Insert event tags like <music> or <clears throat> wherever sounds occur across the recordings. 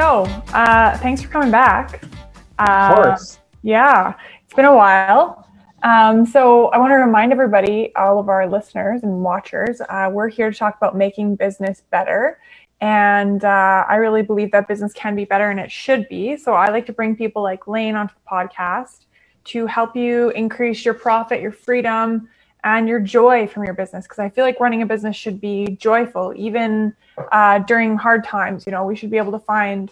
So, uh, thanks for coming back. Uh, of course. Yeah, it's been a while. Um, so, I want to remind everybody, all of our listeners and watchers, uh, we're here to talk about making business better. And uh, I really believe that business can be better and it should be. So, I like to bring people like Lane onto the podcast to help you increase your profit, your freedom, and your joy from your business because i feel like running a business should be joyful even uh, during hard times you know we should be able to find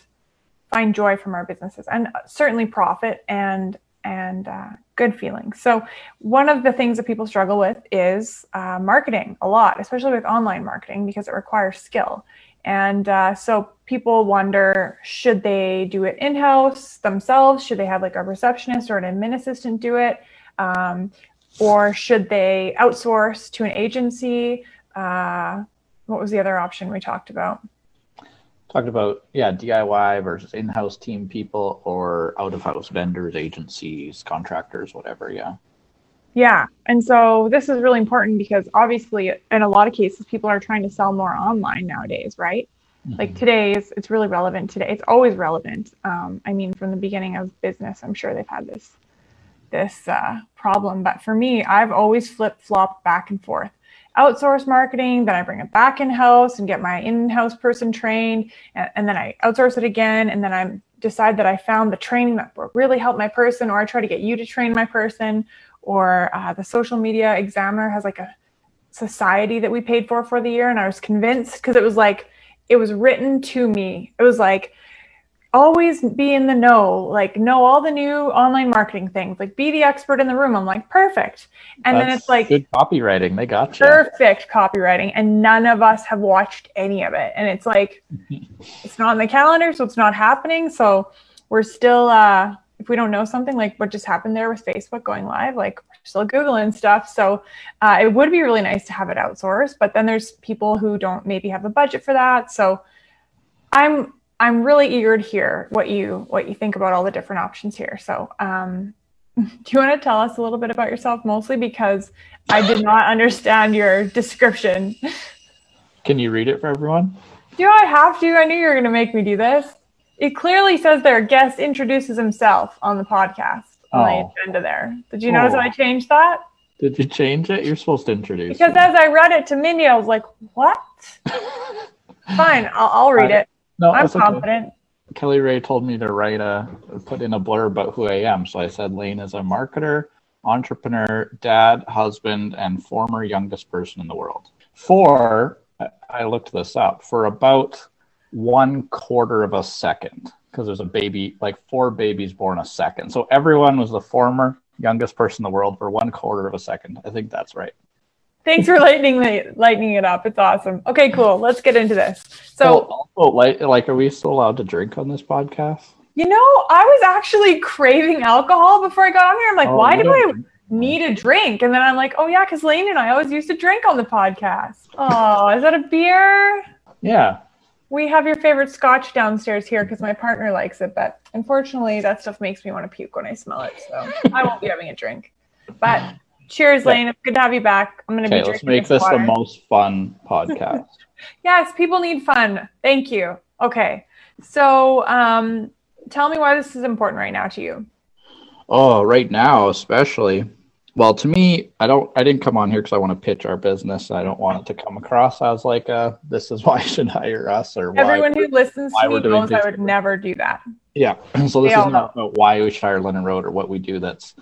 find joy from our businesses and certainly profit and and uh, good feelings. So one of the things that people struggle with is uh, marketing a lot especially with online marketing because it requires skill. And uh, so people wonder should they do it in-house themselves? Should they have like a receptionist or an admin assistant do it? Um, or should they outsource to an agency? Uh, what was the other option we talked about? Talked about yeah DIY versus in-house team people or out-of-house vendors, agencies, contractors, whatever. Yeah. Yeah, and so this is really important because obviously, in a lot of cases, people are trying to sell more online nowadays, right? Mm-hmm. Like today is it's really relevant today. It's always relevant. Um, I mean, from the beginning of business, I'm sure they've had this this uh, problem. But for me, I've always flip flopped back and forth. Outsource marketing, then I bring it back in house and get my in house person trained, and, and, then I outsource it again, and then I decide that I found the training that will really help my person, or I try to get you to train my person, or uh, the social media examiner has like a society that we paid for for the year, and I was convinced because it was like it was written to me. It was like always be in the know, like know all the new online marketing things, like be the expert in the room. I'm like, perfect. And That's then it's like good copywriting. They got you. Perfect copywriting. And none of us have watched any of it. And it's like, <laughs> it's not in the calendar, so it's not happening. So we're still, uh, if we don't know something like what just happened there with Facebook going live, like we're still Googling stuff. So uh, it would be really nice to have it outsourced, but then there's people who don't maybe have a budget for that. So I'm I'm really eager to hear what you what you think about all the different options here. So, um, <laughs> do you want to tell us a little bit about yourself, mostly because I did not <laughs> understand your description? Can you read it for everyone? Do I have to? I knew you were going to make me do this. It clearly says there, guest introduces himself on the podcast on oh. the agenda there. Did you notice oh. I changed that? Did you change it? You're supposed to introduce. Because as I read it to Mindy, I was like, "What?" <laughs> Fine, I'll, I'll read I, it. No, I'm confident. Okay. Kelly Ray told me to write a put in a blurb about who I am. So I said Lane is a marketer, entrepreneur, dad, husband, and former youngest person in the world. For I looked this up for about one quarter of a second because there's a baby, like four babies born a second. So everyone was the former youngest person in the world for one quarter of a second. I think that's right. Thanks for lightening the lightening it up. It's awesome. Okay, cool. Let's get into this. So, also, like, like, are we still allowed to drink on this podcast? You know, I was actually craving alcohol before I got on here. I'm like, oh, why do I need a drink? And then I'm like, oh yeah, because Lane and I always used to drink on the podcast. Oh, is that a beer? Yeah. We have your favorite scotch downstairs here because my partner likes it, but unfortunately, that stuff makes me want to puke when I smell it. So I won't be having a drink. But Cheers, yeah. Lane. It's good to have you back. I'm going to be. Let's make this, the most fun podcast. <laughs> yes, people need fun. Thank you. Okay, so um, tell me why this is important right now to you. Oh, right now, especially. Well, to me, I don't. I didn't come on here because I want to pitch our business. I don't want it to come across as like, uh, "This is <laughs> why you should hire us," or everyone who listens to me knows I would never do that. Yeah. <clears throat> So this is not about why we should hire Lennon Road or what we do. That's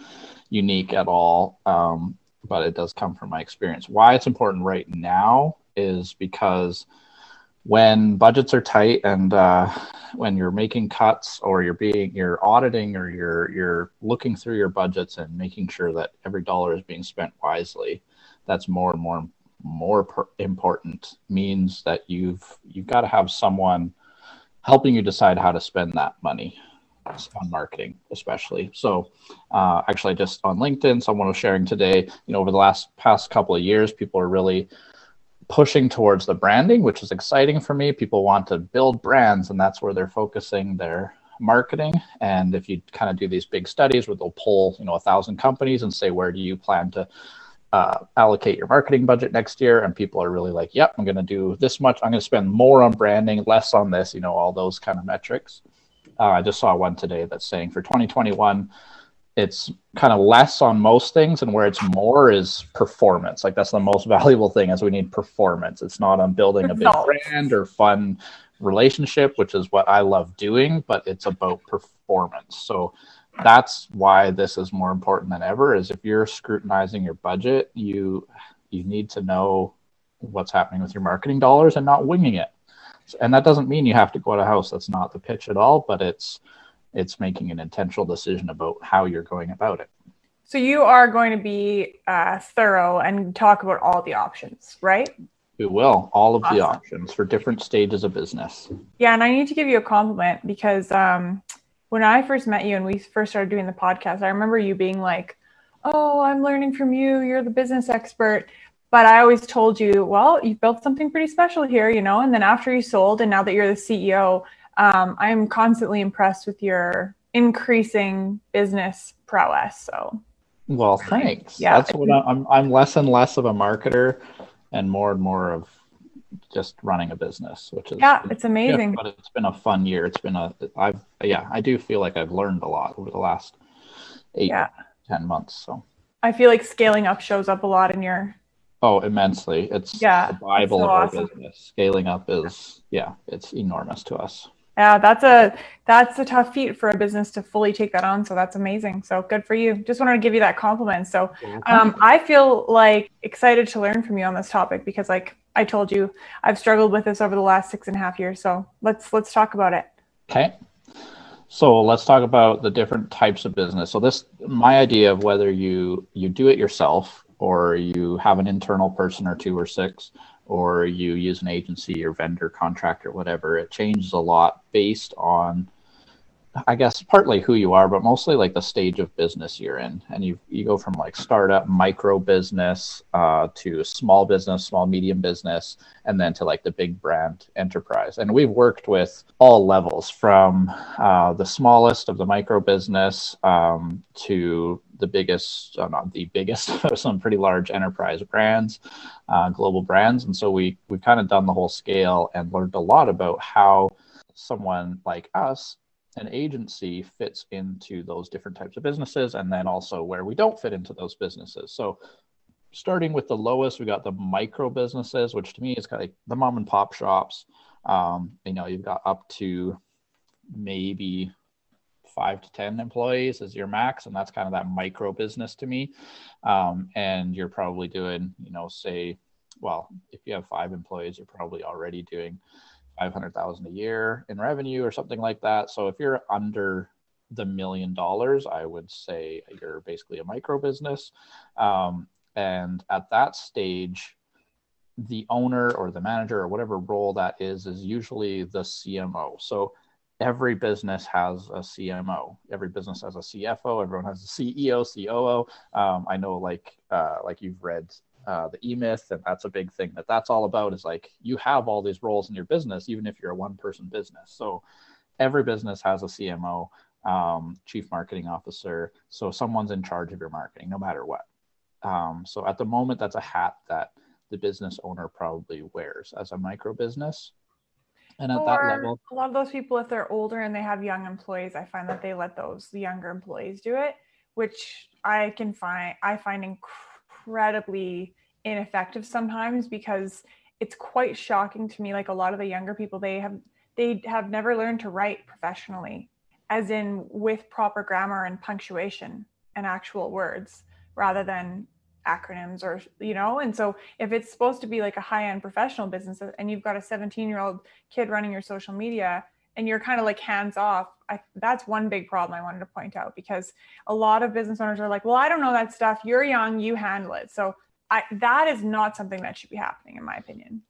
unique at all, um, but it does come from my experience. Why it's important right now is because when budgets are tight and uh, when you're making cuts or you're being you're auditing or you're you're looking through your budgets and making sure that every dollar is being spent wisely, that's more and more more per- important means that you've you've got to have someone helping you decide how to spend that money on marketing, especially. So, uh, actually, just on LinkedIn, someone was sharing today. You know, over the last past couple of years, people are really pushing towards the branding, which is exciting for me. People want to build brands, and that's where they're focusing their marketing. And if you kind of do these big studies where they'll pull, you know, a thousand companies and say, where do you plan to uh, allocate your marketing budget next year and people are really like yep i'm going to do this much i'm going to spend more on branding less on this you know all those kind of metrics uh, i just saw one today that's saying for 2021 it's kind of less on most things and where it's more is performance. Like that's the most <laughs> valuable thing is we need performance. It's not on building a big brand or fun relationship which is what i love doing but it's about performance. So that's why this is more important than ever is if you're scrutinizing your budget you you need to know what's happening with your marketing dollars and not winging it and that doesn't mean you have to go to a house that's not the pitch at all but it's it's making an intentional decision about how you're going about it so you are going to be uh, thorough and talk about all the options right we will all of awesome. the options for different stages of business yeah and i need to give you a compliment because um, when I first met you and we first started doing the podcast, I remember you being like, Oh, I'm learning from you. You're the business expert. But I always told you, well, you've built something pretty special here, you know. And then after you sold, and now that you're the CEO, um, I'm constantly impressed with your increasing business prowess. So, well, thanks. Yeah, that's what I'm. I'm less and less of a marketer, and more and more of just running a business, which is yeah, it's amazing. Yeah, but it's been a fun year. It's been a I've yeah, I do feel like I've learned a lot over the last eight yeah. ten months. So I feel like scaling up shows up a lot in your Oh, immensely. It's yeah, the Bible so of awesome. our business. Scaling up is yeah, it's enormous to us. Yeah, that's a that's a tough feat for a business to fully take that on. So that's amazing. So good for you. Just wanted to give you that compliment. So um, I feel like excited to learn from you on this topic because, like I told you, I've struggled with this over the last six and a half years. So let's let's talk about it. Okay. So let's talk about the different types of business. So this my idea of whether you you do it yourself or you have an internal person or two or six or you use an agency or vendor contractor, whatever, it changes a lot based on I guess partly who you are, but mostly like the stage of business you're in. And you you go from like startup, micro business, uh, to small business, small medium business, and then to like the big brand enterprise. And we've worked with all levels, from uh, the smallest of the micro business um, to the biggest, uh, not the biggest, <laughs> some pretty large enterprise brands, uh, global brands. And so we we've kind of done the whole scale and learned a lot about how someone like us an agency fits into those different types of businesses and then also where we don't fit into those businesses. So starting with the lowest we got the micro businesses which to me is kind of like the mom and pop shops. Um, you know you've got up to maybe five to ten employees as your max and that's kind of that micro business to me. Um, and you're probably doing you know say well if you have five employees you're probably already doing 500,000 a year in revenue or something like that. So if you're under the million dollars, I would say you're basically a micro business. Um, and at that stage, the owner or the manager or whatever role that is is usually the CMO. So every business has a CMO. Every business has a CFO. Everyone has a CEO, COO. Um, I know, like uh, like you've read uh, the e-myth and that's a big thing that that's all about is like you have all these roles in your business even if you're a one person business. So every business has a cmo um, chief marketing officer. So someone's in charge of your marketing no matter what. Um, so at the moment that's a hat that the business owner probably wears as a micro business. And at or that level a lot of those people if they're older and they have young employees i find that they let those younger employees do it which i can find i find incredible incredibly ineffective sometimes because it's quite shocking to me like a lot of the younger people they have they have never learned to write professionally as in with proper grammar and punctuation and actual words rather than acronyms or you know? And so if it's supposed to be like a high end professional business and you've got a 17 year old kid running your social media and you're kind of like hands off I, that's one big problem i wanted to point out because a lot of business owners are like well i don't know that stuff. You're young. You handle it. So I, that is not something that should be happening in my opinion.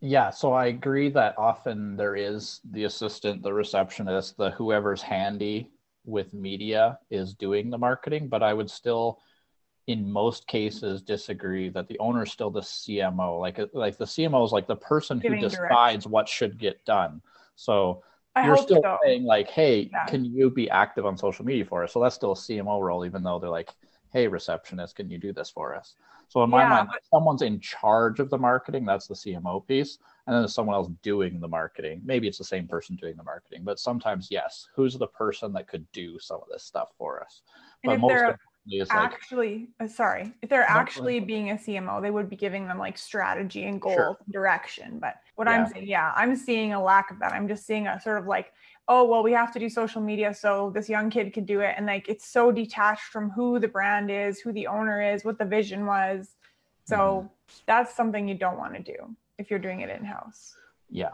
Yeah. So i agree that often there is the assistant the receptionist the whoever's handy with media is doing the marketing. But i would still in most cases disagree that the owner is still the cmo like like the cmo is like the person who decides direct. what should get done. So I you're still so. saying like, hey, yeah. can you be active on social media for us? So that's still a CMO role, even though they're like, hey receptionist can you do this for us so in my yeah, mind but- someone's in charge of the marketing that's the cmo piece and then there's someone else doing the marketing maybe it's the same person doing the marketing but sometimes yes who's the person that could do some of this stuff for us and but most is actually like, uh, sorry if they're actually being a cmo they would be giving them like strategy and goal sure. direction but what yeah. i'm saying yeah i'm seeing a lack of that i'm just seeing a sort of like oh well we have to do social media so this young kid can do it and like it's so detached from who the brand is who the owner is what the vision was so mm-hmm. that's something you don't want to do if you're doing it in house yeah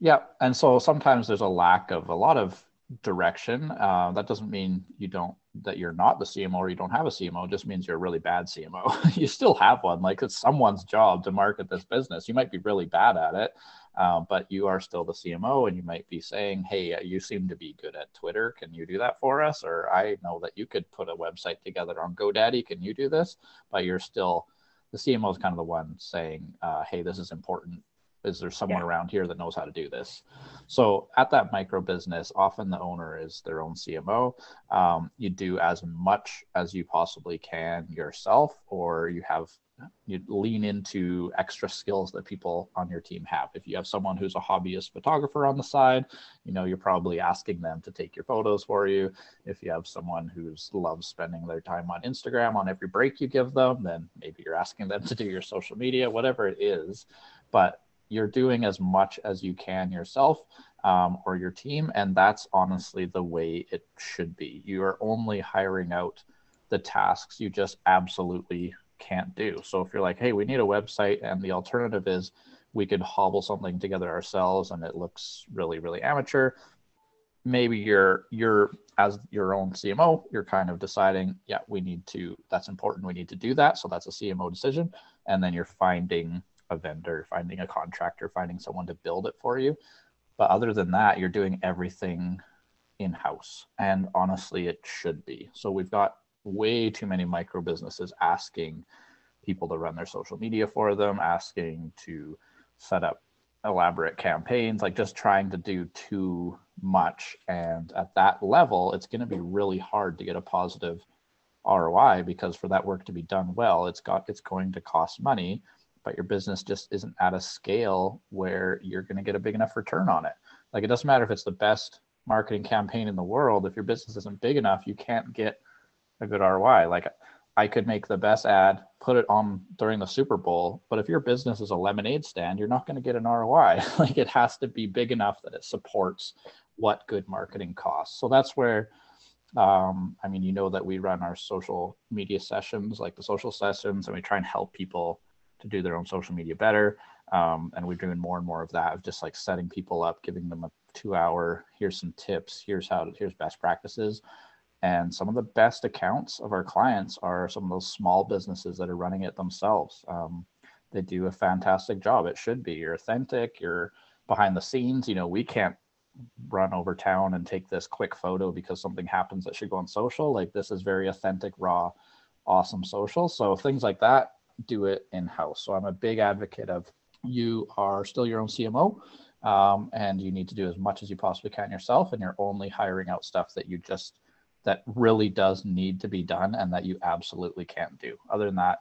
yeah and so sometimes there's a lack of a lot of direction uh, that doesn't mean you don't that you're not the cmo or you don't have a cmo just means you're a really bad cmo <laughs> you still have one like it's someone's job to market this business you might be really bad at it uh, but you are still the CMO, and you might be saying, "Hey, you seem to be good at Twitter. Can you do that for us?" Or I know that you could put a website together on GoDaddy. Can you do this? But you're still the CMO is kind of the one saying, uh, "Hey, this is important. Is there someone yeah. around here that knows how to do this?" So at that micro business, often the owner is their own CMO. Um, you do as much as you possibly can yourself, or you have you lean into extra skills that people on your team have. If you have someone who's a hobbyist photographer on the side, you know, you're probably asking them to take your photos for you. If you have someone who's loves spending their time on Instagram on every break you give them, then maybe you're asking them to do your social media, whatever it is. But you're doing as much as you can yourself um, or your team. And that's honestly the way it should be. You are only hiring out the tasks you just absolutely can't do. So if you're like, hey, we need a website, and the alternative is we could hobble something together ourselves and it looks really, really amateur. Maybe you're you're as your own CMO, you're kind of deciding, yeah, we need to that's important. We need to do that. So that's a CMO decision. And then you're finding a vendor, finding a contractor, finding someone to build it for you. But other than that, you're doing everything in house. And honestly, it should be. So we've got way too many micro businesses asking people to run their social media for them, asking to set up elaborate campaigns, like just trying to do too much. And at that level, it's going to be really hard to get a positive ROI because for that work to be done well, it's got it's going to cost money, but your business just isn't at a scale where you're going to get a big enough return on it. Like it doesn't matter if it's the best marketing campaign in the world, if your business isn't big enough, you can't get a good ROI. Like I could make the best ad, put it on during the Super Bowl, but if your business is a lemonade stand, you're not going to get an ROI. <laughs> like it has to be big enough that it supports what good marketing costs. So that's where um, I mean, you know that we run our social media sessions, like the social sessions, and we try and help people to do their own social media better. Um, and we're doing more and more of that of just like setting people up, giving them a two hour, here's some tips, here's how, to, here's best practices. And some of the best accounts of our clients are some of those small businesses that are running it themselves. Um, they do a fantastic job. It should be. You're authentic. You're behind the scenes. You know, we can't run over town and take this quick photo because something happens that should go on social. Like this is very authentic, raw, awesome social. So things like that, do it in house. So I'm a big advocate of you are still your own CMO. Um, and you need to do as much as you possibly can yourself, and you're only hiring out stuff that you just that really does need to be done and that you absolutely can't do. Other than that,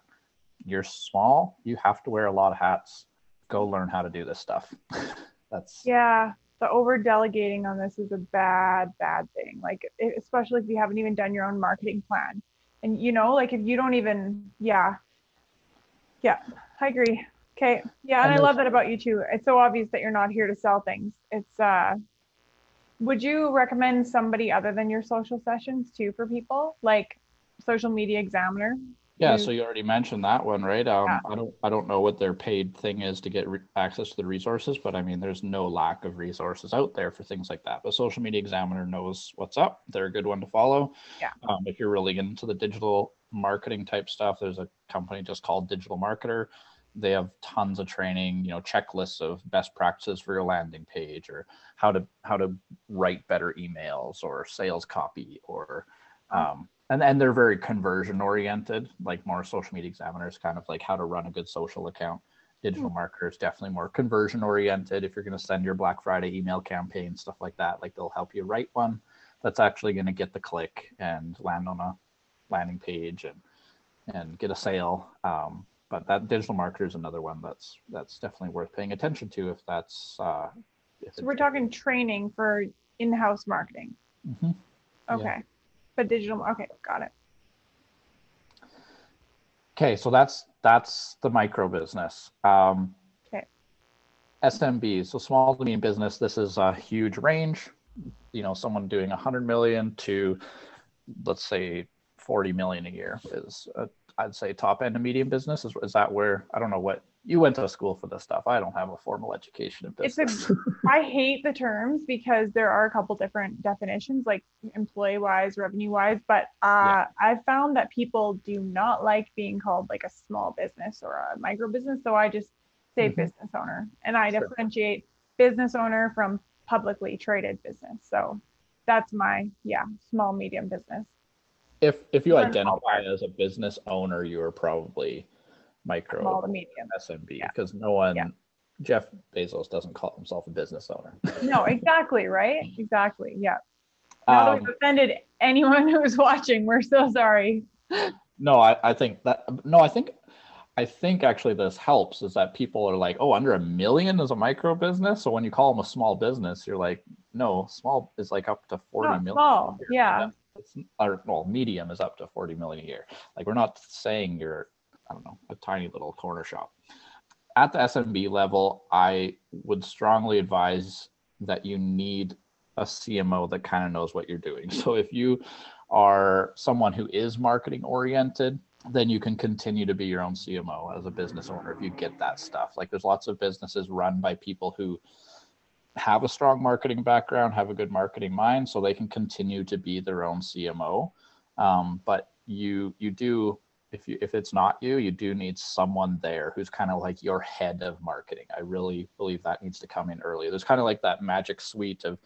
you're small, you have to wear a lot of hats. Go learn how to do this stuff. <laughs> That's yeah. The over delegating on this is a bad, bad thing. Like, especially if you haven't even done your own marketing plan. And, you know, like if you don't even, yeah. Yeah, I agree. Okay. Yeah. And, I love that about you too. It's so obvious that you're not here to sell things. It's, uh, would you recommend somebody other than your social sessions too for people like social media examiner yeah so you already mentioned that one right? Um, yeah. i don't i don't know what their paid thing is to get re- access to the resources but i mean there's no lack of resources out there for things like that. But social media examiner knows what's up. They're a good one to follow. Yeah. Um, if you're really into the digital marketing type stuff there's a company just called digital marketer. They have tons of training you know checklists of best practices for your landing page or how to how to write better emails or sales copy or um, and and they're very conversion oriented like more social media examiners kind of like how to run a good social account digital mm-hmm. marketers definitely more conversion oriented if you're going to send your black friday email campaign stuff like that like they'll help you write one that's actually going to get the click and land on a landing page and and get a sale. Um, but that digital marketer is another one that's that's definitely worth paying attention to if that's. Uh, if so we're talking training for in-house marketing. Mm-hmm. Okay, yeah. But digital. Okay, got it. Okay, so that's that's the micro business. Um, okay. SMB, so small to medium business. This is a huge range. You know, someone doing 100 million to, let's say, 40 million a year is a I'd say top end of medium business. Is, is that where I don't know what you went to school for this stuff? I don't have a formal education in business. It's a, <laughs> I <laughs> hate the terms because there are a couple different definitions, like employee wise, revenue wise. But uh, yeah. I've found that people do not like being called like a small business or a micro business. So I just say mm-hmm. business owner, and I sure. differentiate business owner from publicly traded business. So that's my yeah small medium business if if you identify as a business owner, you are probably micro small to medium SMB because yeah. no one yeah. Jeff Bezos doesn't call himself a business owner. <laughs> no, exactly, right? Exactly. Yeah. Now um, that we've offended anyone <laughs> who's watching, we're so sorry. No, I, I think that no, I think I think actually this helps is that people are like, oh, under a million is a micro business. So when you call them a small business, you're like, no, small is like up to forty Not million. Small, yeah it's or well, medium is up to 40 million a year. Like we're not saying you're, I don't know, a tiny little corner shop. At the SMB level, I would strongly advise that you need a CMO that kind of knows what you're doing. So if you are someone who is marketing oriented, then you can continue to be your own CMO as a business owner if you get that stuff. Like there's lots of businesses run by people who have a strong marketing background, have a good marketing mind, so they can continue to be their own CMO. Um, but you you do if you if it's not you, you do need someone there who's kind of like your head of marketing. I really believe that needs to come in early. There's kind of like that magic suite of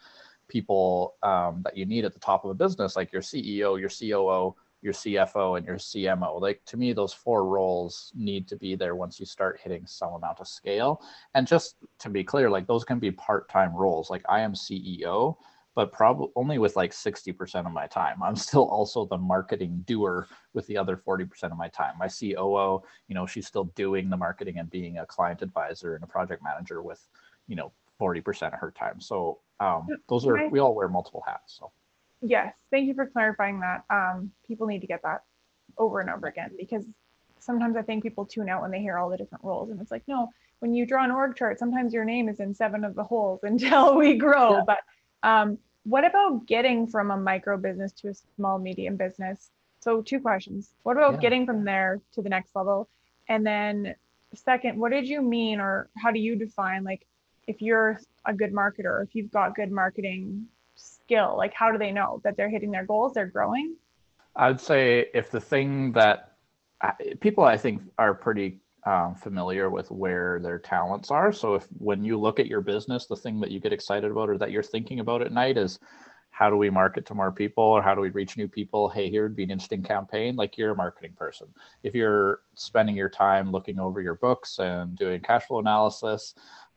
people um, that you need at the top of a business, like your CEO, your COO, your CFO and your CMO. Like to me, those four roles need to be there once you start hitting some amount of scale. And just to be clear, like those can be part-time roles. Like I am CEO, but probably only with like 60% of my time. I'm still also the marketing doer with the other 40% of my time. My COO, you know, she's still doing the marketing and being a client advisor and a project manager with, you know, 40% of her time. So um, those are, we all wear multiple hats. So. Yes, thank you for clarifying that. Um, people need to get that over and over again because sometimes I think people tune out when they hear all the different roles, and it's like, no, when you draw an org chart, sometimes your name is in seven of the holes <laughs> until we grow. Yeah. But um, what about getting from a micro business to a small medium business? So two questions. What about yeah. getting from there to the next level? And then second, what did you mean or how do you define like if you're a good marketer, if you've got good marketing skill? Like, how do they know that they're hitting their goals, they're growing? I'd say if the thing that people I think are pretty um, familiar with where their talents are. So if when you look at your business, the thing that you get excited about or that you're thinking about at night is how do we market to more people or how do we reach new people? Hey, here would be an interesting campaign. Like you're a marketing person. If you're spending your time looking over your books and doing cash flow analysis,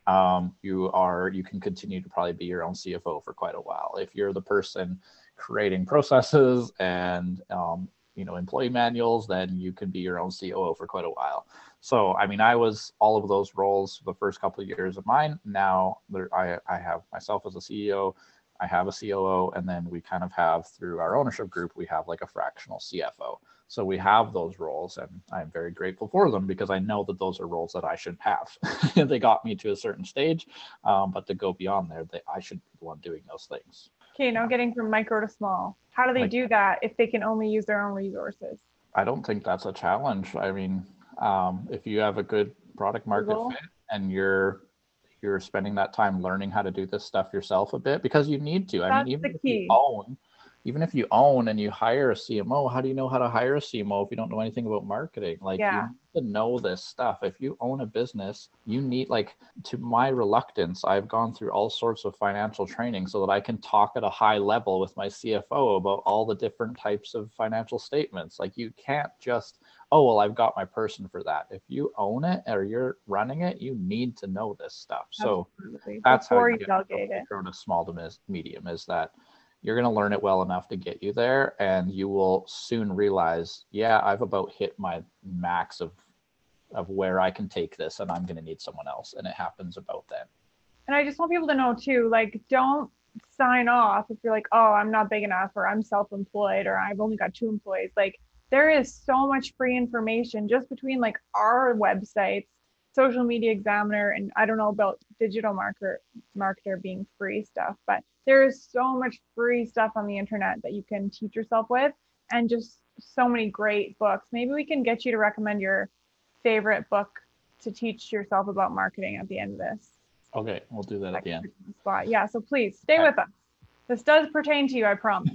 um, you are you can continue to probably be your own CFO for quite a while. If you're the person creating processes and um, you know employee manuals, then you can be your own COO for quite a while. So I mean, I was all of those roles for the first couple of years of mine. Now there, I I have myself as a CEO. I have a COO, and then we kind of have through our ownership group, we have like a fractional CFO. So we have those roles, and I'm very grateful for them because I know that those are roles that I should have. <laughs> they got me to a certain stage, um, but to go beyond there, they, I should be the one doing those things. Okay, now getting from micro to small. How do they like, do that if they can only use their own resources? I don't think that's a challenge. I mean, um, if you have a good product market Google. fit and you're you're spending that time learning how to do this stuff yourself a bit because you need to. That's I mean, even if you own, even if you own and you hire a CMO, how do you know how to hire a CMO if you don't know anything about marketing? Like yeah. you need to know this stuff. If you own a business, you need like to my reluctance, I've gone through all sorts of financial training so that I can talk at a high level with my CFO about all the different types of financial statements. Like you can't just oh well i've got my person for that. If you own it or you're running it you need to know this stuff. So Absolutely. that's Before how you, delegate it. a small to medium is that you're going to learn it well enough to get you there and you will soon realize yeah i've about hit my max of of where i can take this and i'm going to need someone else. And it happens about then. And i just want people to know too like don't sign off if you're like oh i'm not big enough or i'm self-employed or i've only got two employees. Like there is so much free information just between like our websites social media examiner and i don't know about digital marketer marketer being free stuff but there is so much free stuff on the internet that you can teach yourself with and just so many great books. Maybe we can get you to recommend your favorite book to teach yourself about marketing at the end of this. Okay we'll do that at the end. Spot. Yeah so please stay okay. with us. This does pertain to you i promise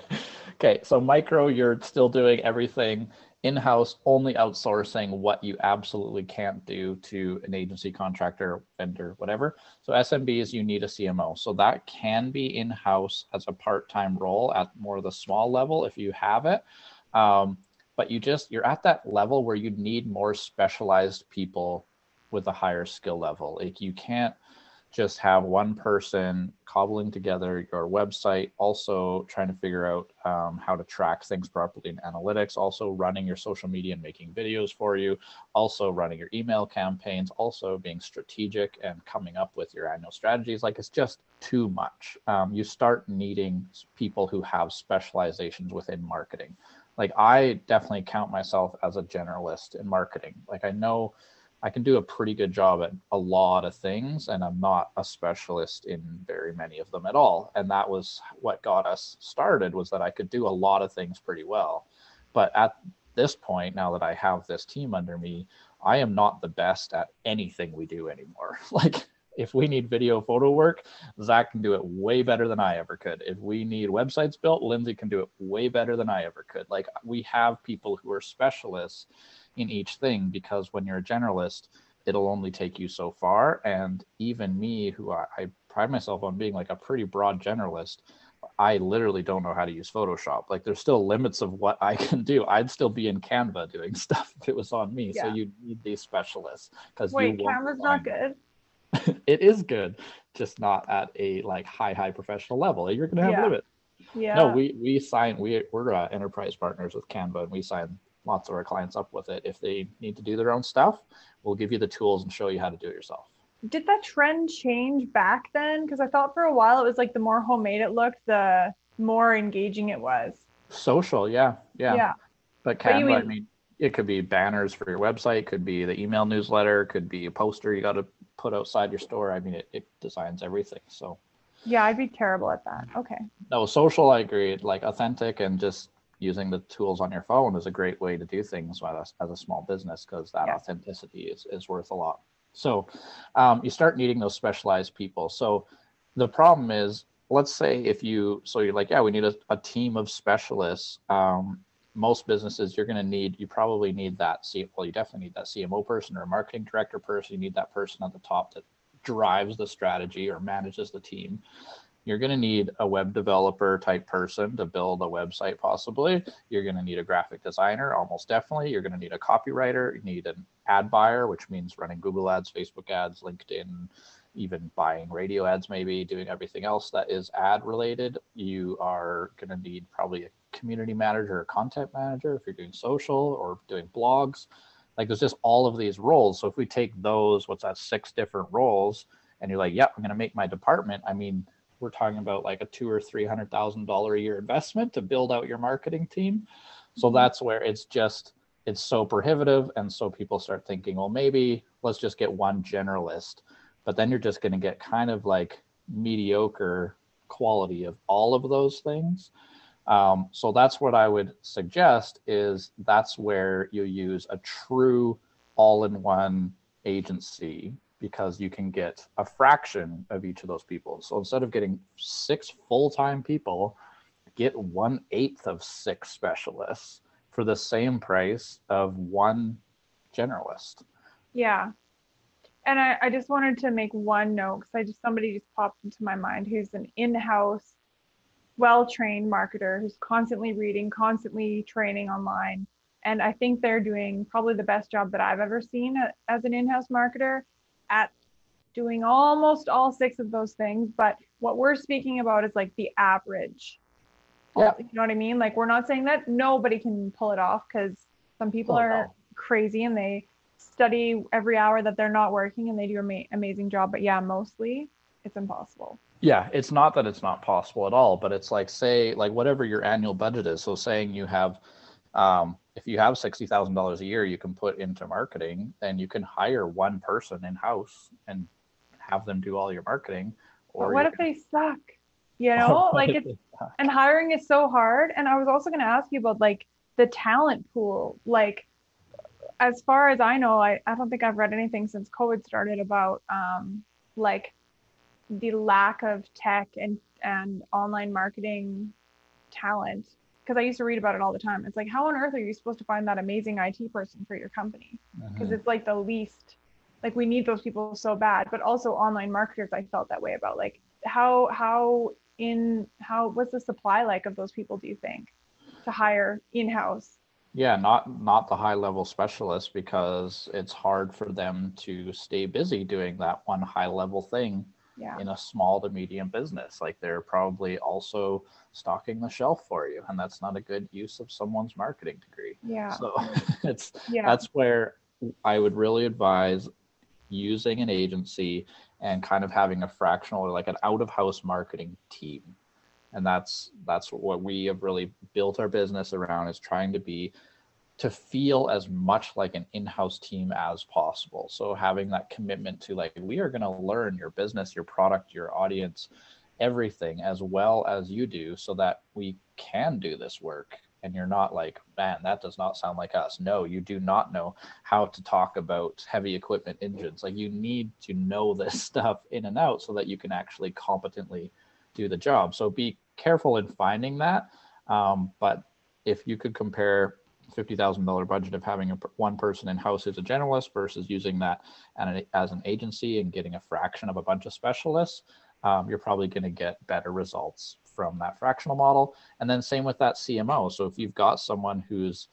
<laughs> okay so micro you're still doing everything in-house only outsourcing what you absolutely can't do to an agency contractor vendor whatever. So smbs you need a cmo so that can be in-house as a part-time role at more of the small level if you have it. Um, but you just you're at that level where you need more specialized people with a higher skill level. Like you can't just have one person cobbling together your website, also trying to figure out um, how to track things properly in analytics, also running your social media and making videos for you, also running your email campaigns, also being strategic and coming up with your annual strategies. Like it's just too much. Um, you start needing people who have specializations within marketing. Like I definitely count myself as a generalist in marketing. Like I know I can do a pretty good job at a lot of things, and I'm not a specialist in very many of them at all. And that was what got us started was that I could do a lot of things pretty well. But at this point, now that I have this team under me, I am not the best at anything we do anymore. <laughs> like if we need video photo work, Zach can do it way better than I ever could. If we need websites built, Lindsay can do it way better than I ever could. Like we have people who are specialists in each thing because when you're a generalist, it'll only take you so far. And even me, who I, I pride myself on being like a pretty broad generalist, I literally don't know how to use Photoshop. Like there's still limits of what I <laughs> can do. I'd still be in Canva doing <laughs> stuff if it was on me. Yeah. So you need these specialists because wait, Canva's not good. <laughs> it is good, just not at a like high high professional level. You're gonna have yeah. limits. Yeah. No, we we sign we we're uh, enterprise partners with Canva and we sign lots of our clients up with it. If they need to do their own stuff, we'll give you the tools and show you how to do it yourself. Did that trend change back then? Because I thought for a while it was like the more homemade it looked, the more engaging it was. Social, yeah, yeah. Yeah. But Canva, but I mean, it could be banners for your website, could be the email newsletter, could be a poster you got to put outside your store. I mean, it, it designs everything. So. Yeah, I'd be terrible at that. Okay. No, social, I agree. Like authentic and just using the tools on your phone is a great way to do things as, as a small business because that yeah. authenticity is, is worth a lot. So um, you start needing those specialized people. So the problem is, let's say if you, so you're like, yeah, we need a, a team of specialists. Um, most businesses, you're going to need, you probably need that, C, well, you definitely need that CMO person or a marketing director person. You need that person at the top that drives the strategy or manages the team you're going to need a web developer type person to build a website possibly. You're going to need a graphic designer almost definitely. You're going to need a copywriter. You need an ad buyer which means running google ads facebook ads linkedin even buying radio ads maybe doing everything else that is ad related you are going to need probably a community manager or content manager if you're doing social or doing blogs. Like there's just all of these roles. So if we take those what's that six different roles and you're like yeah i'm going to make my department i mean we're talking about like a two or three hundred thousand dollar a year investment to build out your marketing team. So mm-hmm. that's where it's just it's so prohibitive, and so people start thinking, well, maybe let's just get one generalist. But then you're just going to get kind of like mediocre quality of all of those things. Um, so that's what I would suggest is that's where you use a true all-in-one agency because you can get a fraction of each of those people. So instead of getting six full time people, get one eighth of six specialists for the same price of one generalist. Yeah. And I, I just wanted to make one note because I just somebody just popped into my mind who's an in-house, well-trained marketer who's constantly reading, constantly training online. And I think they're doing probably the best job that I've ever seen uh, as an in-house marketer at doing almost all six of those things. But what we're speaking about is like the average. Yeah. You know what I mean? Like we're not saying that nobody can pull it off because some people oh, are no. crazy and they study every hour that they're not working and they do an amazing job. But yeah, mostly it's impossible. Yeah, it's not that it's not possible at all, but it's like say like whatever your annual budget is. So saying you have um, if you have sixty thousand dollars a year you can put into marketing, then you can hire one person in house and have them do all your marketing. Or but what if can... they suck? You <laughs> know, like it's and hiring is so hard. And I was also going to ask you about like the talent pool. Like, as far as I know, I, I don't think I've read anything since COVID started about um, like the lack of tech and and online marketing talent because I used to read about it all the time. It's like, how on earth are you supposed to find that amazing IT person for your company? Because mm-hmm. it's like the least, like we need those people so bad. But also online marketers, I felt that way about like how how in how what's the supply like of those people? Do you think to hire in house? Yeah, not not the high level specialists because it's hard for them to stay busy doing that one high level thing yeah. in a small to medium business. Like they're probably also stocking the shelf for you, and that's not a good use of someone's marketing degree. Yeah. So <laughs> it's yeah. that's where I would really advise using an agency and kind of having a fractional or like an out of house marketing team. And that's that's what we have really built our business around is trying to be to feel as much like an in-house team as possible. So having that commitment to like we are going to learn your business your product your audience everything as well as you do so that we can do this work. And you're not like man that does not sound like us. No you do not know how to talk about heavy equipment engines. Like you need to know <laughs> this stuff in and out so that you can actually competently do the job. So be careful in finding that. Um, but if you could compare $50,000 budget of having a, one person in house who's a generalist versus using that as an agency and getting a fraction of a bunch of specialists, um, you're probably going to get better results from that fractional model. And then same with that CMO. So if you've got someone who's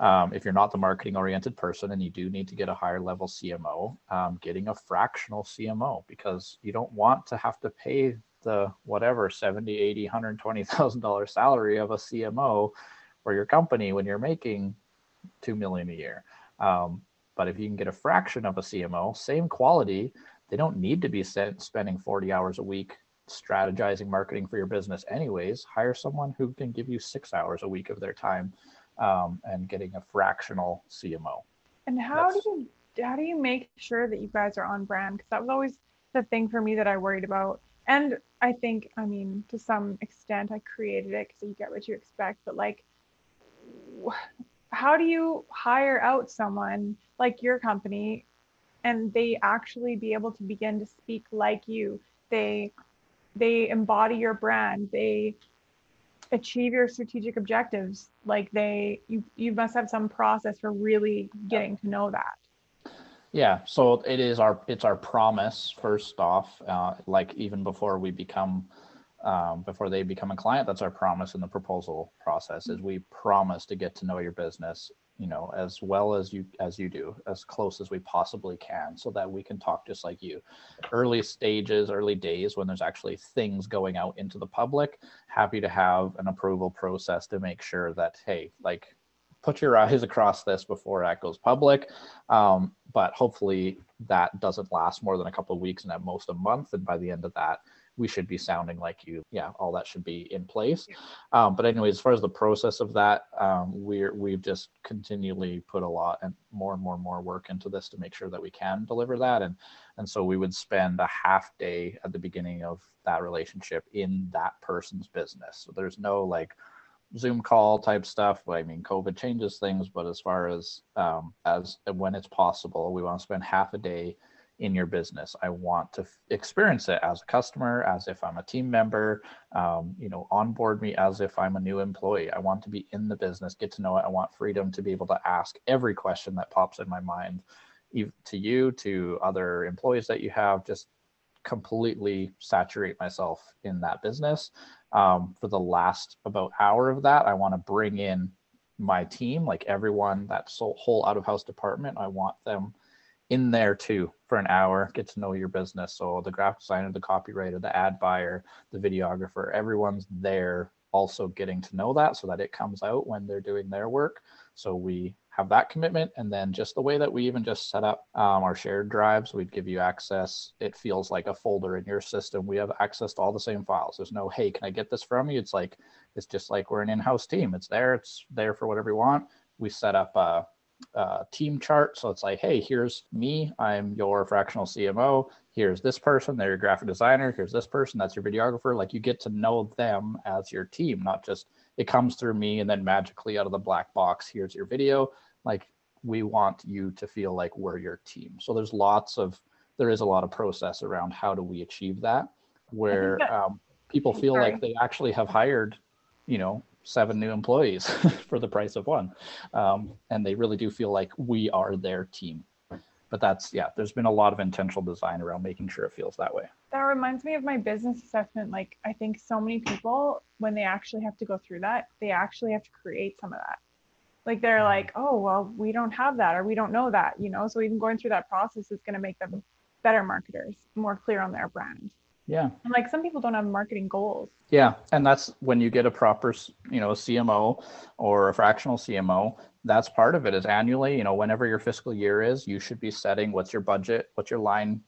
um, if you're not the marketing oriented person and you do need to get a higher level CMO, um, getting a fractional CMO because you don't want to have to pay the whatever 70, 80, 120,000 dollar salary of a CMO for your company when you're making two million a year. Um, but if you can get a fraction of a CMO, same quality, they don't need to be spending 40 hours a week strategizing marketing for your business anyways. Hire someone who can give you six hours a week of their time um, and getting a fractional cmo and how That's, do you how do you make sure that you guys are on brand? Because that was always the thing for me that i worried about. And i think i mean to some extent i created it because you get what you expect but like how do you hire out someone like your company and they actually be able to begin to speak like you? They they embody your brand. They achieve your strategic objectives. Like they you you must have some process for really getting to know that. Yeah. So it is our it's our promise first off uh, like even before we become um, before they become a client. That's our promise in the proposal process is we promise to get to know your business, you know, as well as you as you do, as close as we possibly can, so that we can talk just like you. Early stages, early days when there's actually things going out into the public, happy to have an approval process to make sure that hey, like put your <laughs> eyes across this before that goes public. Um, but hopefully that doesn't last more than a couple of weeks and at most a month. And by the end of that, we should be sounding like you. Yeah, all that should be in place. Um, but anyway, as far as the process of that, um, we're we've just continually put a lot and more and more and more work into this to make sure that we can deliver that. And and so we would spend a half day at the beginning of that relationship in that person's business. So there's no like Zoom call type stuff. I mean, COVID changes things, but as far as um, as when it's possible, we want to spend half a day in your business. I want to f- experience it as a customer, as if I'm a team member, um, you know, onboard me as if I'm a new employee. I want to be in the business, get to know it. I want freedom to be able to ask every question that pops in my mind to you, to other employees that you have, just completely saturate myself in that business. Um, for the last about hour of that, I want to bring in my team, like everyone, that whole out of house department. I want them in there too for an hour, get to know your business. So the graphic designer, the copywriter, the ad buyer, the videographer, everyone's there also getting to know that so that it comes out when they're doing their work. So we have that commitment. And then just the way that we even just set up um, our shared drives, we'd give you access. It feels like a folder in your system. We have access to all the same files. There's no, hey, can I get this from you? It's like, it's just like we're an in house team. It's there, it's there for whatever you want. We set up a, a team chart. So it's like, hey, here's me. I'm your fractional CMO. Here's this person. They're your graphic designer. Here's this person. That's your videographer. Like you get to know them as your team, not just it comes through me and then magically out of the black box, here's your video. Like we want you to feel like we're your team. So there's lots of, there is a lot of process around how do we achieve that, where um, people feel sorry. like they actually have hired, you know, seven new employees <laughs> for the price of one. Um, and they really do feel like we are their team. But that's yeah there's been a lot of intentional design around making sure it feels that way. That reminds me of my business assessment. Like i think so many people when they actually have to go through that they actually have to create some of that. Like they're mm-hmm. like oh well we don't have that or we don't know that you know? So even going through that process is going to make them better marketers more clear on their brand yeah. And like some people don't have marketing goals. Yeah and that's when you get a proper you know cmo or a fractional cmo that's part of it is annually you know whenever your fiscal year is you should be setting what's your budget what's your line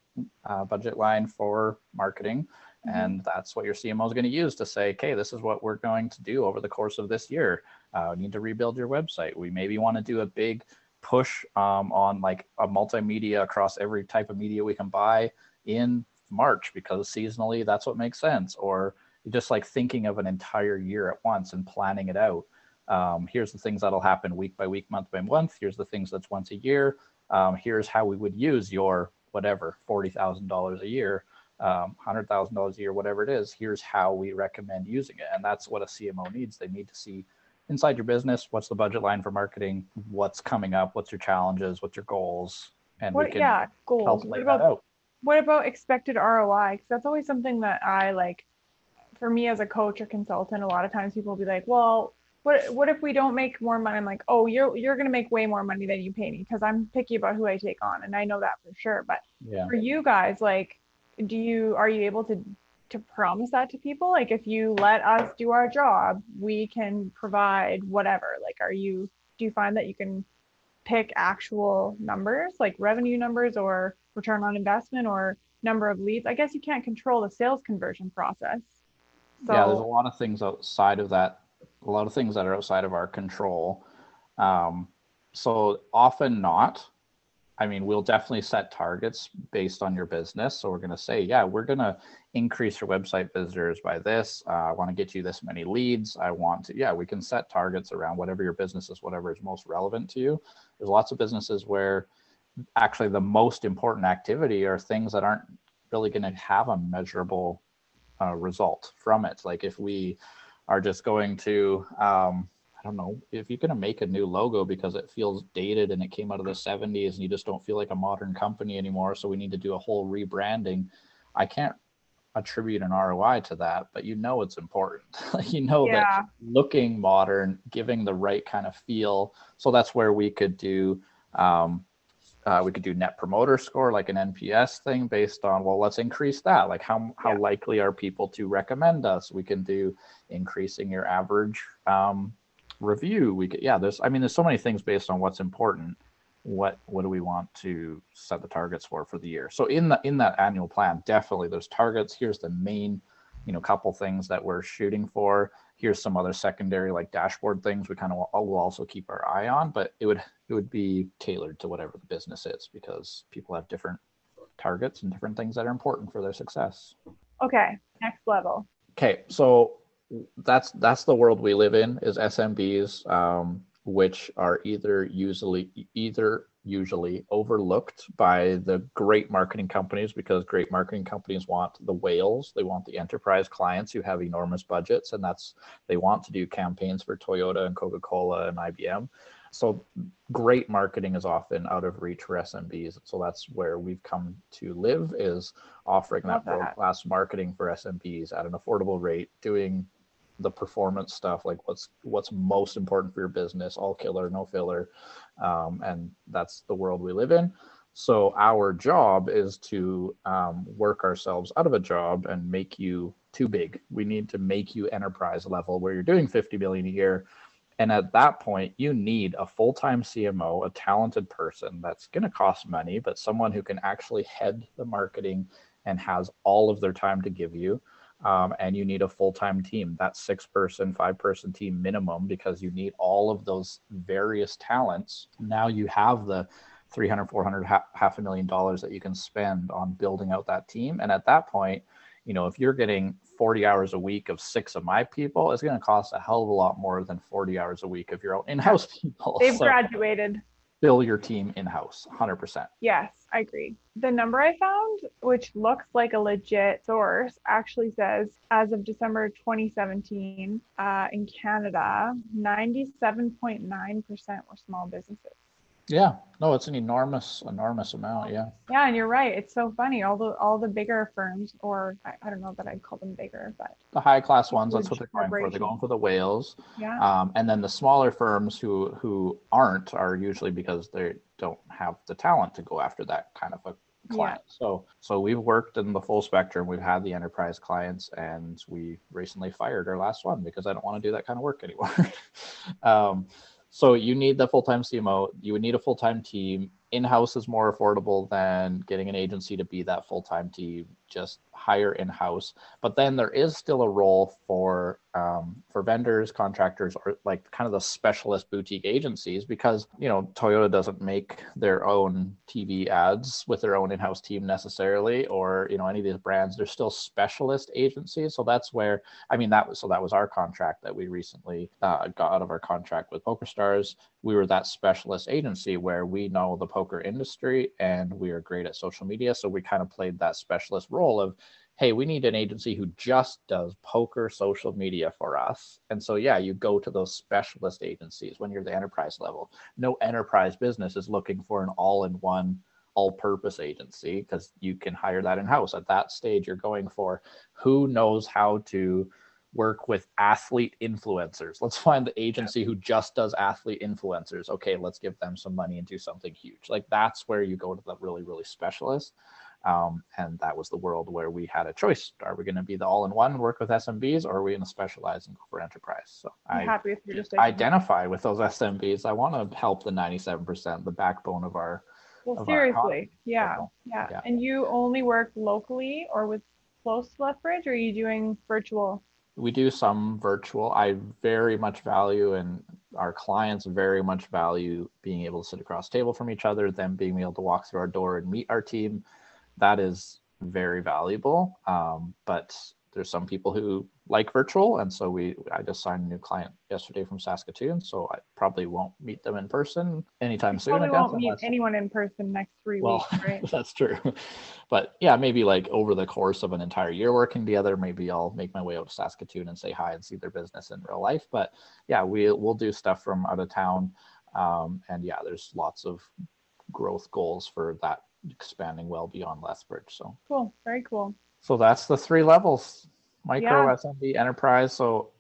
uh, budget line for marketing. Mm-hmm. and that's what your cmo is going to use to say okay this is what we're going to do over the course of this year. Uh, need to rebuild your website. We maybe want to do a big push um, on like a multimedia across every type of media we can buy in march because seasonally that's what makes sense or just like thinking of an entire year at once and planning it out um, here's the things that'll happen week by week, month by month. Here's the things that's once a year. Um, here's how we would use your whatever forty thousand dollars a year, um, hundred thousand dollars a year, whatever it is. Here's how we recommend using it, and that's what a CMO needs. They need to see inside your business what's the budget line for marketing, what's coming up, what's your challenges, what's your goals, and what, we can yeah goals. What about, what about expected ROI? Because that's always something that I like. For me as a coach or consultant, a lot of times people will be like, "Well, what what if we don't make more money? I'm like, oh, you're you're gonna make way more money than you pay me because I'm picky about who I take on, and I know that for sure. But yeah. for you guys, like, do you are you able to to promise that to people? Like, if you let us do our job, we can provide whatever. Like, are you do you find that you can pick actual numbers like revenue numbers or return on investment or number of leads? I guess you can't control the sales conversion process. So, yeah, there's a lot of things outside of that a lot of things that are outside of our control. Um, so often not. I mean, we'll definitely set targets based on your business. So we're going to say, yeah, we're going to increase your website visitors by this. Uh, I want to get you this many leads. I want to, yeah, we can set targets around whatever your business is, whatever is most relevant to you. There's lots of businesses where actually the most important activity are things that aren't really going to have a measurable uh, result from it. Like if we, are just going to um, don't know if you're going to make a new logo because it feels dated and it came out of the 70s and you just don't feel like a modern company anymore. So we need to do a whole rebranding. I can't attribute an ROI to that, but you know it's important. <laughs> you know yeah. that looking modern, giving the right kind of feel. So that's where we could do um, uh, we could do net promoter score like an nps thing based on well let's increase that like how, how yeah. likely are people to recommend us we can do increasing your average um, review we could yeah there's i mean there's so many things based on what's important. What what do we want to set the targets for for the year? So in the in that annual plan definitely there's targets. Here's the main you know couple things that we're shooting for. Here's some other secondary like dashboard things we kind of will also keep our eye on but it would it would be tailored to whatever the business is because people have different targets and different things that are important for their success. Okay next level. Okay so that's that's the world we live in is smbs um, which are either usually either usually overlooked by the great marketing companies because great marketing companies want the whales they want the enterprise clients who have enormous budgets and that's they want to do campaigns for toyota and coca-cola and ibm so great marketing is often out of reach for smbs so that's where we've come to live is offering that, that. world class marketing for smbs at an affordable rate doing the performance stuff like what's what's most important for your business all killer no filler um, and that's the world we live in So our job is to um, work ourselves out of a job and make you too big. We need to make you enterprise level where you're doing 50 million a year. And at that point, you need a full-time CMO, a talented person that's going to cost money, but someone who can actually head the marketing and has all of their time to give you. Um, and you need a full-time team. That six person five person team minimum because you need all of those various talents. Now you have the 300 400 half a million dollars that you can spend on building out that team. And at that point you know if you're getting 40 hours a week of six of my people it's going to cost a hell of a lot more than 40 hours a week of your own in-house people. <laughs> They've so graduated build your team in-house 100% yes i agree. The number i found which looks like a legit source actually says as of december 2017 uh, in canada 97.9% were small businesses yeah, no, it's an enormous, enormous amount. Yeah. Yeah, and you're right. It's so funny. All the all the bigger firms, or I, I don't know that I'd call them bigger, but the high class ones. That's what they're going for. They're going for the whales. Yeah. Um, and then the smaller firms who who aren't are usually because they don't have the talent to go after that kind of a client. Yeah. So so we've worked in the full spectrum. We've had the enterprise clients, and we recently fired our last one because I don't want to do that kind of work anymore. <laughs> um, so you need the full-time CMO. You would need a full-time team. In-house is more affordable than getting an agency to be that full-time team. Just hire in-house. But then there is still a role for um, for vendors, contractors, or like kind of the specialist boutique agencies because you know Toyota doesn't make their own TV ads with their own in-house team necessarily, or you know any of these brands. They're still specialist agencies, so that's where I mean that was so that was our contract that we recently uh, got out of our contract with PokerStars. We were that specialist agency where we know the poker industry and we are great at social media, so we kind of played that specialist role of hey, we need an agency who just does poker social media for us. And so, yeah, you go to those specialist agencies when you're the enterprise level. No enterprise business is looking for an all in one, all purpose agency because you can hire that in house. At that stage, you're going for who knows how to work with athlete influencers. Let's find the agency who just does athlete influencers. Okay, let's give them some money and do something huge. Like that's where you go to the really, really specialist. Um, and that was the world where we had a choice. Are we going to be the all-in-one work with SMBs or are we going to specialize and go for enterprise? So I'm I happy with identify with those SMBs. I want to help the 97%, the backbone of our Well, of seriously. Our yeah, yeah. Yeah. And you only work locally or with close to Lethbridge or are you doing virtual? We do some virtual. I very much value and our clients very much value being able to sit across table from each other, them being able to walk through our door and meet our team that is very valuable. Um, but there's some people who like virtual, and so we I just signed a new client yesterday from Saskatoon, so I probably won't meet them in person anytime you soon. Probably won't meet anyone in person next three well, weeks, right? <laughs> that's true. But yeah, maybe like over the course of an entire year working together, maybe I'll make my way out to Saskatoon and say hi and see their business in real life. But yeah, we we'll do stuff from out of town, um, and yeah, there's lots of growth goals for that expanding well beyond Lethbridge. So cool, very cool. So that's the three levels: micro, yeah. SMB, enterprise. So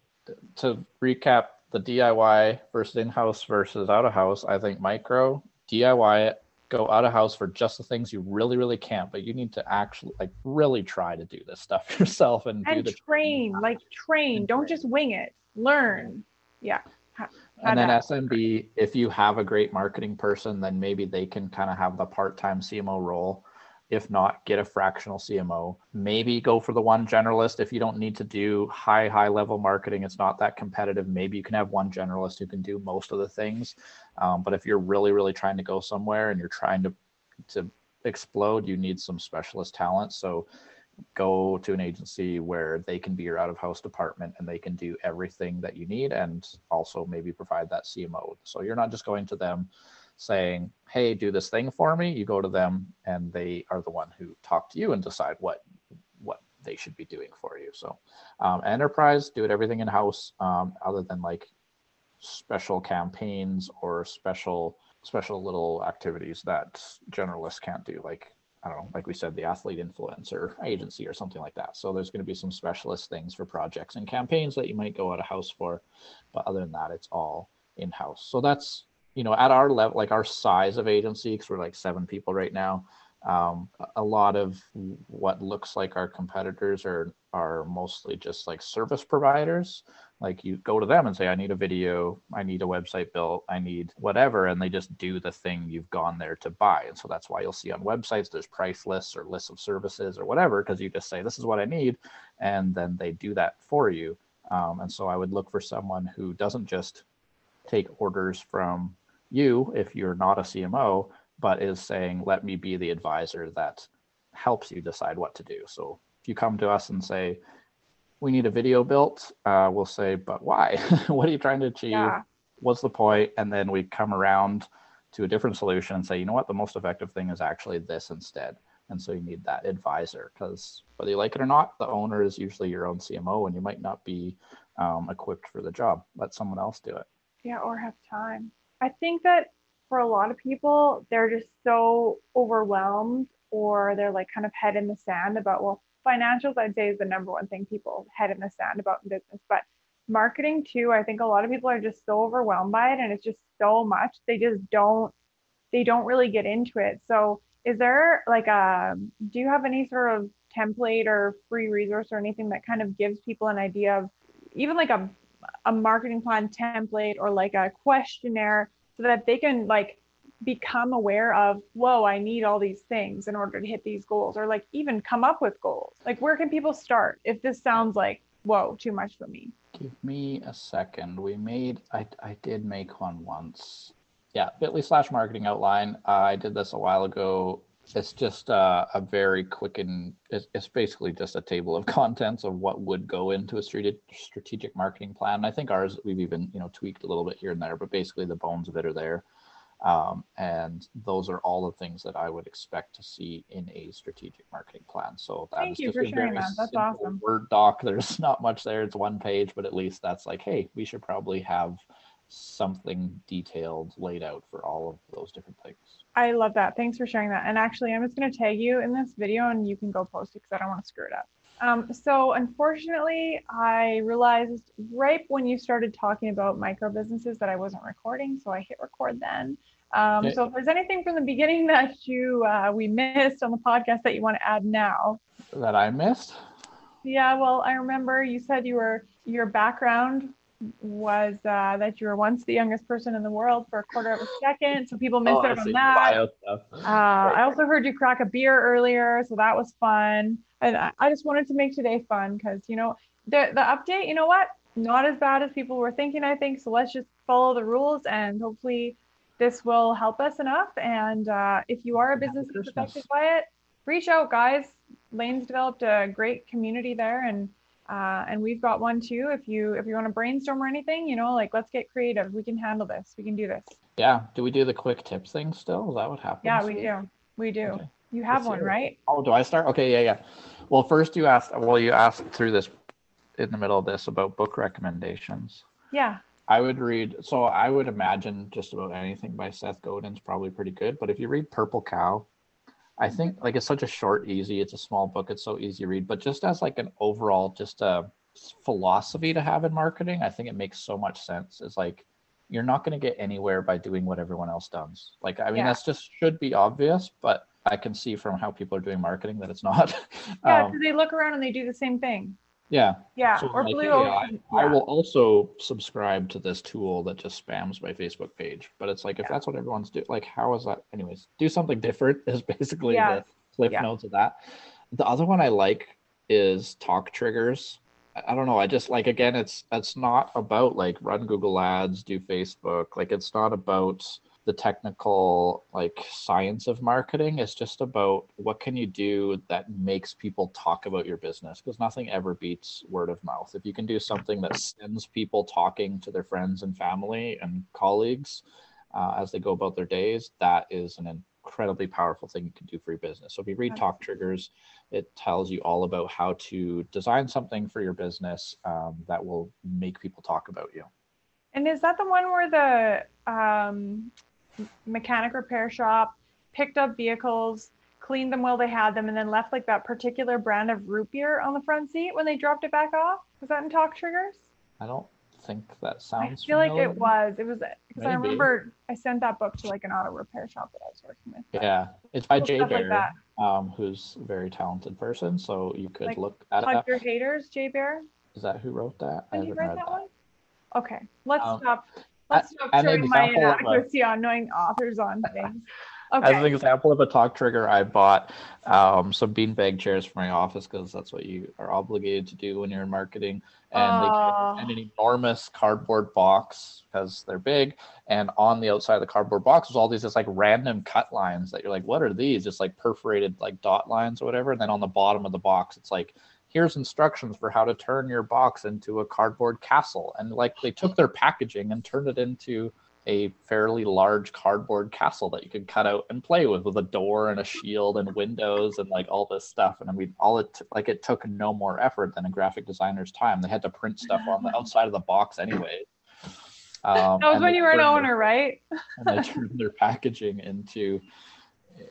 to recap, the DIY versus in-house versus out-of-house. I think micro, DIY, go out of house for just the things you really, really can't. But you need to actually like really try to do this stuff <laughs> yourself and, and do the train, like train. Don't just wing it. Learn. Yeah and then SMB, if you have a great marketing person, then maybe they can kind of have the part-time CMO role. If not, get a fractional CMO. Maybe go for the one generalist if you don't need to do high, high level marketing. It's not that competitive. Maybe you can have one generalist who can do most of the things. Um, but if you're really, really trying to go somewhere and you're trying to to explode, you need some specialist talent. So go to an agency where they can be your out of house department and they can do everything that you need and also maybe provide that CMO. So you're not just going to them saying, "Hey, do this thing for me." You go to them and they are the one who talk to you and decide what what they should be doing for you. So um, enterprise, do it everything in house, um, other than like special campaigns or special special little activities that generalists can't do, like I don't know, like we said, the athlete influencer agency or something like that. So there's going to be some specialist things for projects and campaigns that you might go out of house for, but other than that, it's all in house. So that's you know, at our level, like our size of agency, because we're like seven people right now, um, a lot of what looks like our competitors are are mostly just like service providers. Like you go to them and say, I need a video, I need a website built, I need whatever, and they just do the thing you've gone there to buy. And so that's why you'll see on websites there's price lists or lists of services or whatever, because you just say, This is what I need, and then they do that for you. Um, and so I would look for someone who doesn't just take orders from you if you're not a CMO, but is saying, let me be the advisor that helps you decide what to do. So if you come to us and say, we need a video built, uh, we'll say, but why? <laughs> what are you trying to achieve? Yeah. What's the point? And then we come around to a different solution and say, you know what, the most effective thing is actually this instead. And so you need that advisor because whether you like it or not, the owner is usually your own CMO and you might not be um, equipped for the job. Let someone else do it. Yeah, or have time. I think that for a lot of people, they're just so overwhelmed or they're like kind of head in the sand about, well, financials, I'd say, is the number one thing people head in the sand about in business. But marketing, too, I think a lot of people are just so overwhelmed by it and it's just so much. They just don't, they don't really get into it. So, is there like a, do you have any sort of template or free resource or anything that kind of gives people an idea of even like a, a marketing plan template or like a questionnaire so that they can like become aware of whoa i need all these things in order to hit these goals or like even come up with goals. Like where can people start if this sounds like whoa too much for me? Give me a second. We made i, I did make one once. Yeah bitly slash marketing outline. Uh, i did this a while ago. It's just uh, a very quick and it's, it's, basically just a table of <laughs> contents of what would go into a strategic marketing plan. I think ours we've even you know tweaked a little bit here and there, but basically the bones of it are there. Um, and those are all the things that I would expect to see in a strategic marketing plan. So that Thank is just a very that. That's awesome. Word doc. <laughs> There's not much there. It's one page, but at least that's like, hey, we should probably have something detailed laid out for all of those different things. I love that. Thanks for sharing that. And actually, I'm just going to tag you in this video and you can go post it because I don't want to screw it up. Um, so unfortunately, I realized right when you started talking about micro businesses that I wasn't recording, so I hit record then. Um. So if there's anything from the beginning <laughs> that you uh, we missed on the podcast that you want to add now, that I missed. Yeah, well, I remember you said you were your background was uh, that you were once the youngest person in the world for a quarter of a second. So people missed oh, out on that. Uh, I also heard you crack a beer earlier, so that was fun. And I, I just wanted to make today fun because you know the the update. You know what? Not as bad as people were thinking. I think so. Let's just follow the rules, and hopefully, this will help us enough. And uh, if you are a business that's affected by it, reach out, guys. Lane's developed a great community there, and uh, and we've got one too. If you if you want to brainstorm or anything, you know, like let's get creative. We can handle this. We can do this. Yeah. Do we do the quick tips thing still? Is that what happens? Yeah, we do. We do. Okay. You have Let's one, right? Oh, do I start? Okay, yeah, yeah. Well, first you asked. Well, you asked through this in the middle of this about book recommendations. Yeah. I would read. So I would imagine just about anything by Seth Godin's probably pretty good. But if you read Purple Cow, I think like it's such a short, easy. It's a small book. It's so easy to read. But just as like an overall, just a philosophy to have in marketing, I think it makes so much sense. It's like you're not going to get anywhere by doing what everyone else does. Like I mean, yeah. that's just should be obvious, but I can see from how people are doing marketing that it's not. <laughs> yeah, um, they look around and they do the same thing. Yeah. Yeah. So or like, Blue Ocean. Yeah, I, yeah. I, will also subscribe to this tool that just spams my Facebook page. But it's like if that's what everyone's doing, like how is that? Anyways, do something different <laughs> is basically the cliff notes of that. The other one I like is talk triggers. I don't know. I just like again, it's it's not about like run Google Ads, do Facebook. Like it's not about the technical like science of marketing it's just about what can you do that makes people talk about your business because nothing ever beats word of mouth. If you can do something that sends people talking to their friends and family and colleagues uh, as they go about their days that is an incredibly powerful thing you can do for your business. So if you read talk triggers it tells you all about how to design something for your business um, that will make people talk about you. And is that the one where the um, mechanic repair shop, picked up vehicles, cleaned them while they had them, and then left like that particular brand of root beer on the front seat when they dropped it back off. Was that in Talk Triggers? I don't think that sounds. I feel familiar. like it was. It was because I remember I sent that book to like an auto repair shop that I was working with. Yeah, it's by Jay Baer, like um, who's a very talented person. So you could like, look at it. Your haters, Jay Baer. Is that who wrote that? Did I haven't read that, that, one. Okay, let's um, stop. Let's stop showing my inaccuracy on knowing authors on things. Okay. <laughs> As an example of a talk trigger, I bought um, some beanbag chairs for my office because that's what you are obligated to do when you're in marketing. And uh, they came in an enormous cardboard box because they're big. And on the outside of the cardboard box was all these just like random cut lines that you're like, what are these? Just like perforated like dot lines or whatever. And then on the bottom of the box, it's like here's instructions for how to turn your box into a cardboard castle. And like they took their packaging and turned it into a fairly large cardboard castle that you could cut out and play with with a door and a shield and windows and like all this stuff. And i mean all it t- like it took no more effort than a graphic designer's time. They had to print stuff on the outside of the box anyway. <laughs> Um, that was when you were an owner their, right? and they turned their packaging into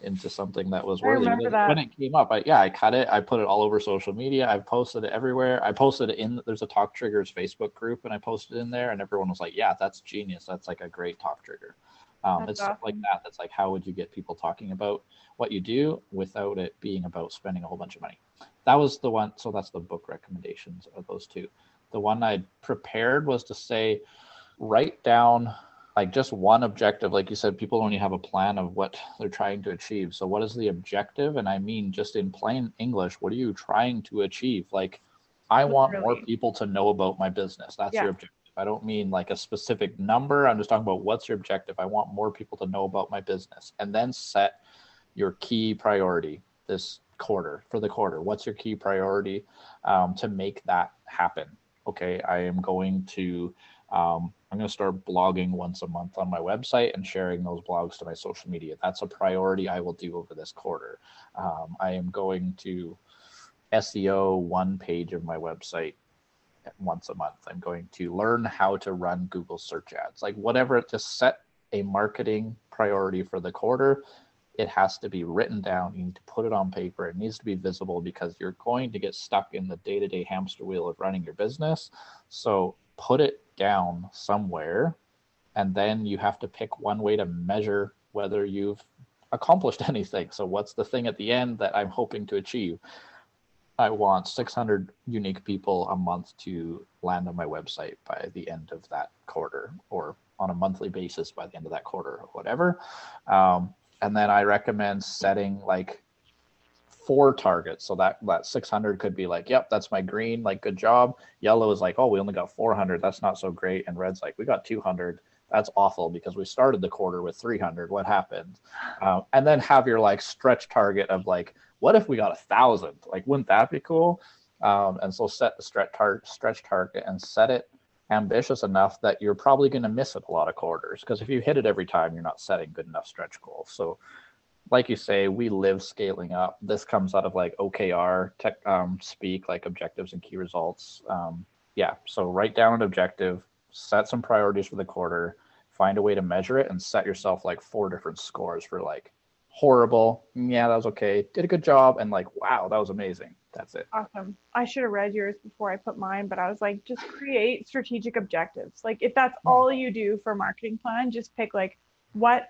into something that was worthy. When, that. when it came up, I, yeah, I cut it. I put it all over social media. I've posted it everywhere. I posted it in there's a Talk Triggers Facebook group, and I posted it in there, and everyone was like, "Yeah, that's genius. That's like a great talk trigger." Um, it's awesome. stuff like that. That's like how would you get people talking about what you do without it being about spending a whole bunch of money. That was the one. So that's the book recommendations of those two. The one I prepared was to say, write down like just one objective like you said people only have a plan of what they're trying to achieve. So what is the objective? And i mean just in plain english what are you trying to achieve? Like i want more people to know about my business. That's yeah. your objective. I don't mean like a specific number. I'm just talking about what's your objective. I want more people to know about my business. And then set your key priority this quarter for the quarter. What's your key priority um, to make that happen? Okay i am going to um, I'm going to start blogging once a month on my website and sharing those blogs to my social media. That's a priority I will do over this quarter. Um, I am going to SEO one page of my website once a month. I'm going to learn how to run Google search ads. Like whatever, just set a marketing priority for the quarter. It has to be written down. You need to put it on paper. It needs to be visible because you're going to get stuck in the day to day hamster wheel of running your business. So put it down somewhere, and then you have to pick one way to measure whether you've accomplished <laughs> anything. So, what's the thing at the end that I'm hoping to achieve? I want 600 unique people a month to land on my website by the end of that quarter, or on a monthly basis by the end of that quarter, or whatever. Um, and then I recommend setting like four targets. So that that 600 could be like, yep, that's my green, like good job. Yellow is like, oh, we only got 400. That's not so great. And red's like, we got 200. That's awful because we started the quarter with 300. What happened? Um, and then have your like stretch target of like, what if we got a thousand? Like, wouldn't that be cool? Um, and so set the stretch tar- stretch target and set it ambitious enough that you're probably going to miss it a lot of quarters because if you hit it every time, you're not setting good enough stretch goals. So like you say, we live scaling up. This comes out of like OKR tech um, speak, like objectives and key results. Um, yeah, so write down an objective, set some priorities for the quarter, find a way to measure it, and set yourself like four different scores for like horrible, yeah, that was okay, did a good job, and like wow, that was amazing. That's it. Awesome. I should have read yours before I put mine, but I was like, just create strategic objectives. Like if that's hmm. all you do for marketing plan, just pick like what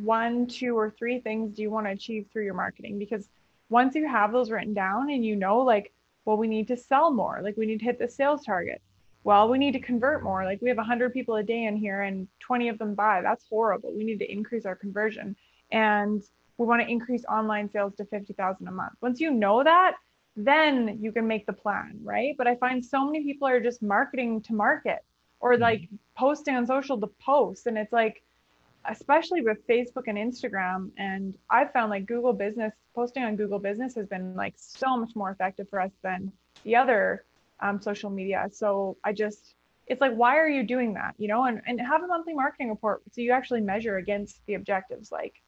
one, two, or three things do you want to achieve through your marketing? Because once you have those written down and you know, like, well, we need to sell more, like, we need to hit the sales target. Well, we need to convert more. Like, we have 100 people a day in here and 20 of them buy. That's horrible. We need to increase our conversion. And we want to increase online sales to 50,000 a month. Once you know that, then you can make the plan, right? But I find so many people are just marketing to market or mm-hmm. like posting on social to post. And it's like, especially with Facebook and Instagram. And I've found like Google Business, posting on Google Business has been like so much more effective for us than the other um, social media. So I just, it's like, why are you doing that? You know, and, and have a monthly marketing report so you actually measure against the objectives. Like,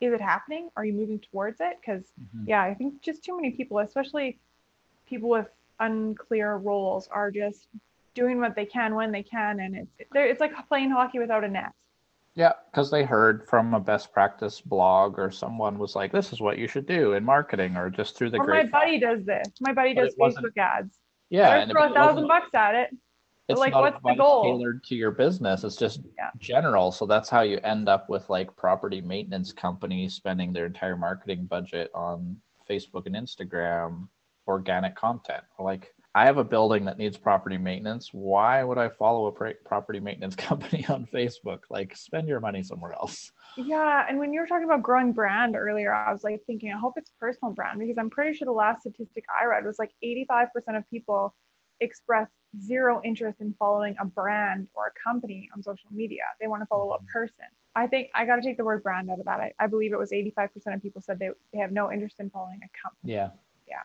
is it happening? Are you moving towards it? Because, mm-hmm. yeah, I think just too many people, especially people with unclear roles, are just doing what they can when they can. And it's, it's like playing hockey without a net yeah, because they heard from a best practice blog or someone was like, "This is what you should do in marketing," or just through the. Or my buddy does this. My buddy does Facebook ads. Yeah, I throw a thousand bucks at it. it's like, not what's the goal? tailored to your business. It's just Yeah. general. So that's how you end up with like property maintenance companies spending their entire marketing budget on Facebook and Instagram organic content. Like I have a building that needs property maintenance. Why would I follow a pra- property maintenance <laughs> company on Facebook? Like spend your money somewhere else. Yeah, and when you were talking about growing brand earlier, I was like thinking, I hope it's personal brand because I'm pretty sure the last statistic I read was like 85% of people express zero interest in following a brand or a company on social media. They want to follow a mm-hmm. person. I think I got to take the word brand out of that. I, I believe it was 85% of people said they, they have no interest in following a company. Yeah. Yeah.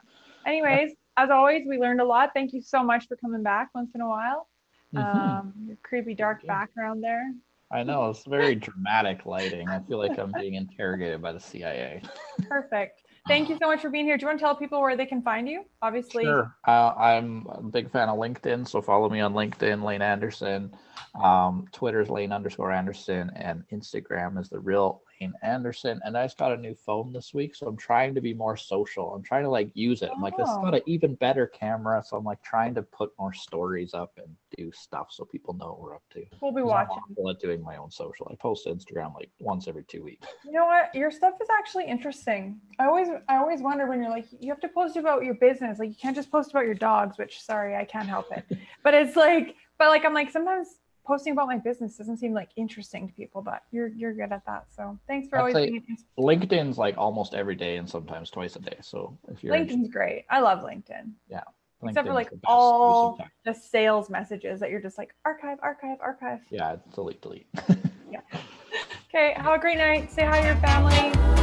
Anyways, as always, we learned a lot. Thank you so much for coming back once in a while. Mhm. <laughs> Um, your creepy dark you. background there. I know it's very dramatic lighting. I feel like I'm being interrogated by the CIA. <laughs> Perfect. Thank you so much for being here. Do you want to tell people where they can find you? Obviously, Sure. Uh, I'm a big fan of LinkedIn, so follow me on LinkedIn, Lane Anderson. Um, Twitter's Lane underscore Anderson, and Instagram is the real Anderson. And I just got a new phone this week, so I'm trying to be more social. I'm trying to like use it. I'm like, this got oh. an even better camera, so I'm like trying to put more stories up and do stuff so people know what we're up to. we'll be 'Cause I'm watching. at doing my own social. I post to Instagram like once every two weeks. You know what? Your stuff is actually interesting. I always I always wonder when you're like you have to post about your business. Like you can't just post about your dogs, which sorry, I can't help it. <laughs> but it's like but like I'm like sometimes posting about my business doesn't seem like interesting to people, but you're you're good at that. So thanks for I'd always being ins- LinkedIn's like almost every day and sometimes twice a day. So if you're LinkedIn's great. I love LinkedIn. Yeah. Except for like the best use of all the sales messages that you're just like archive, archive, archive. Yeah, delete, delete. <laughs> Okay, have a great night. Say hi to your family.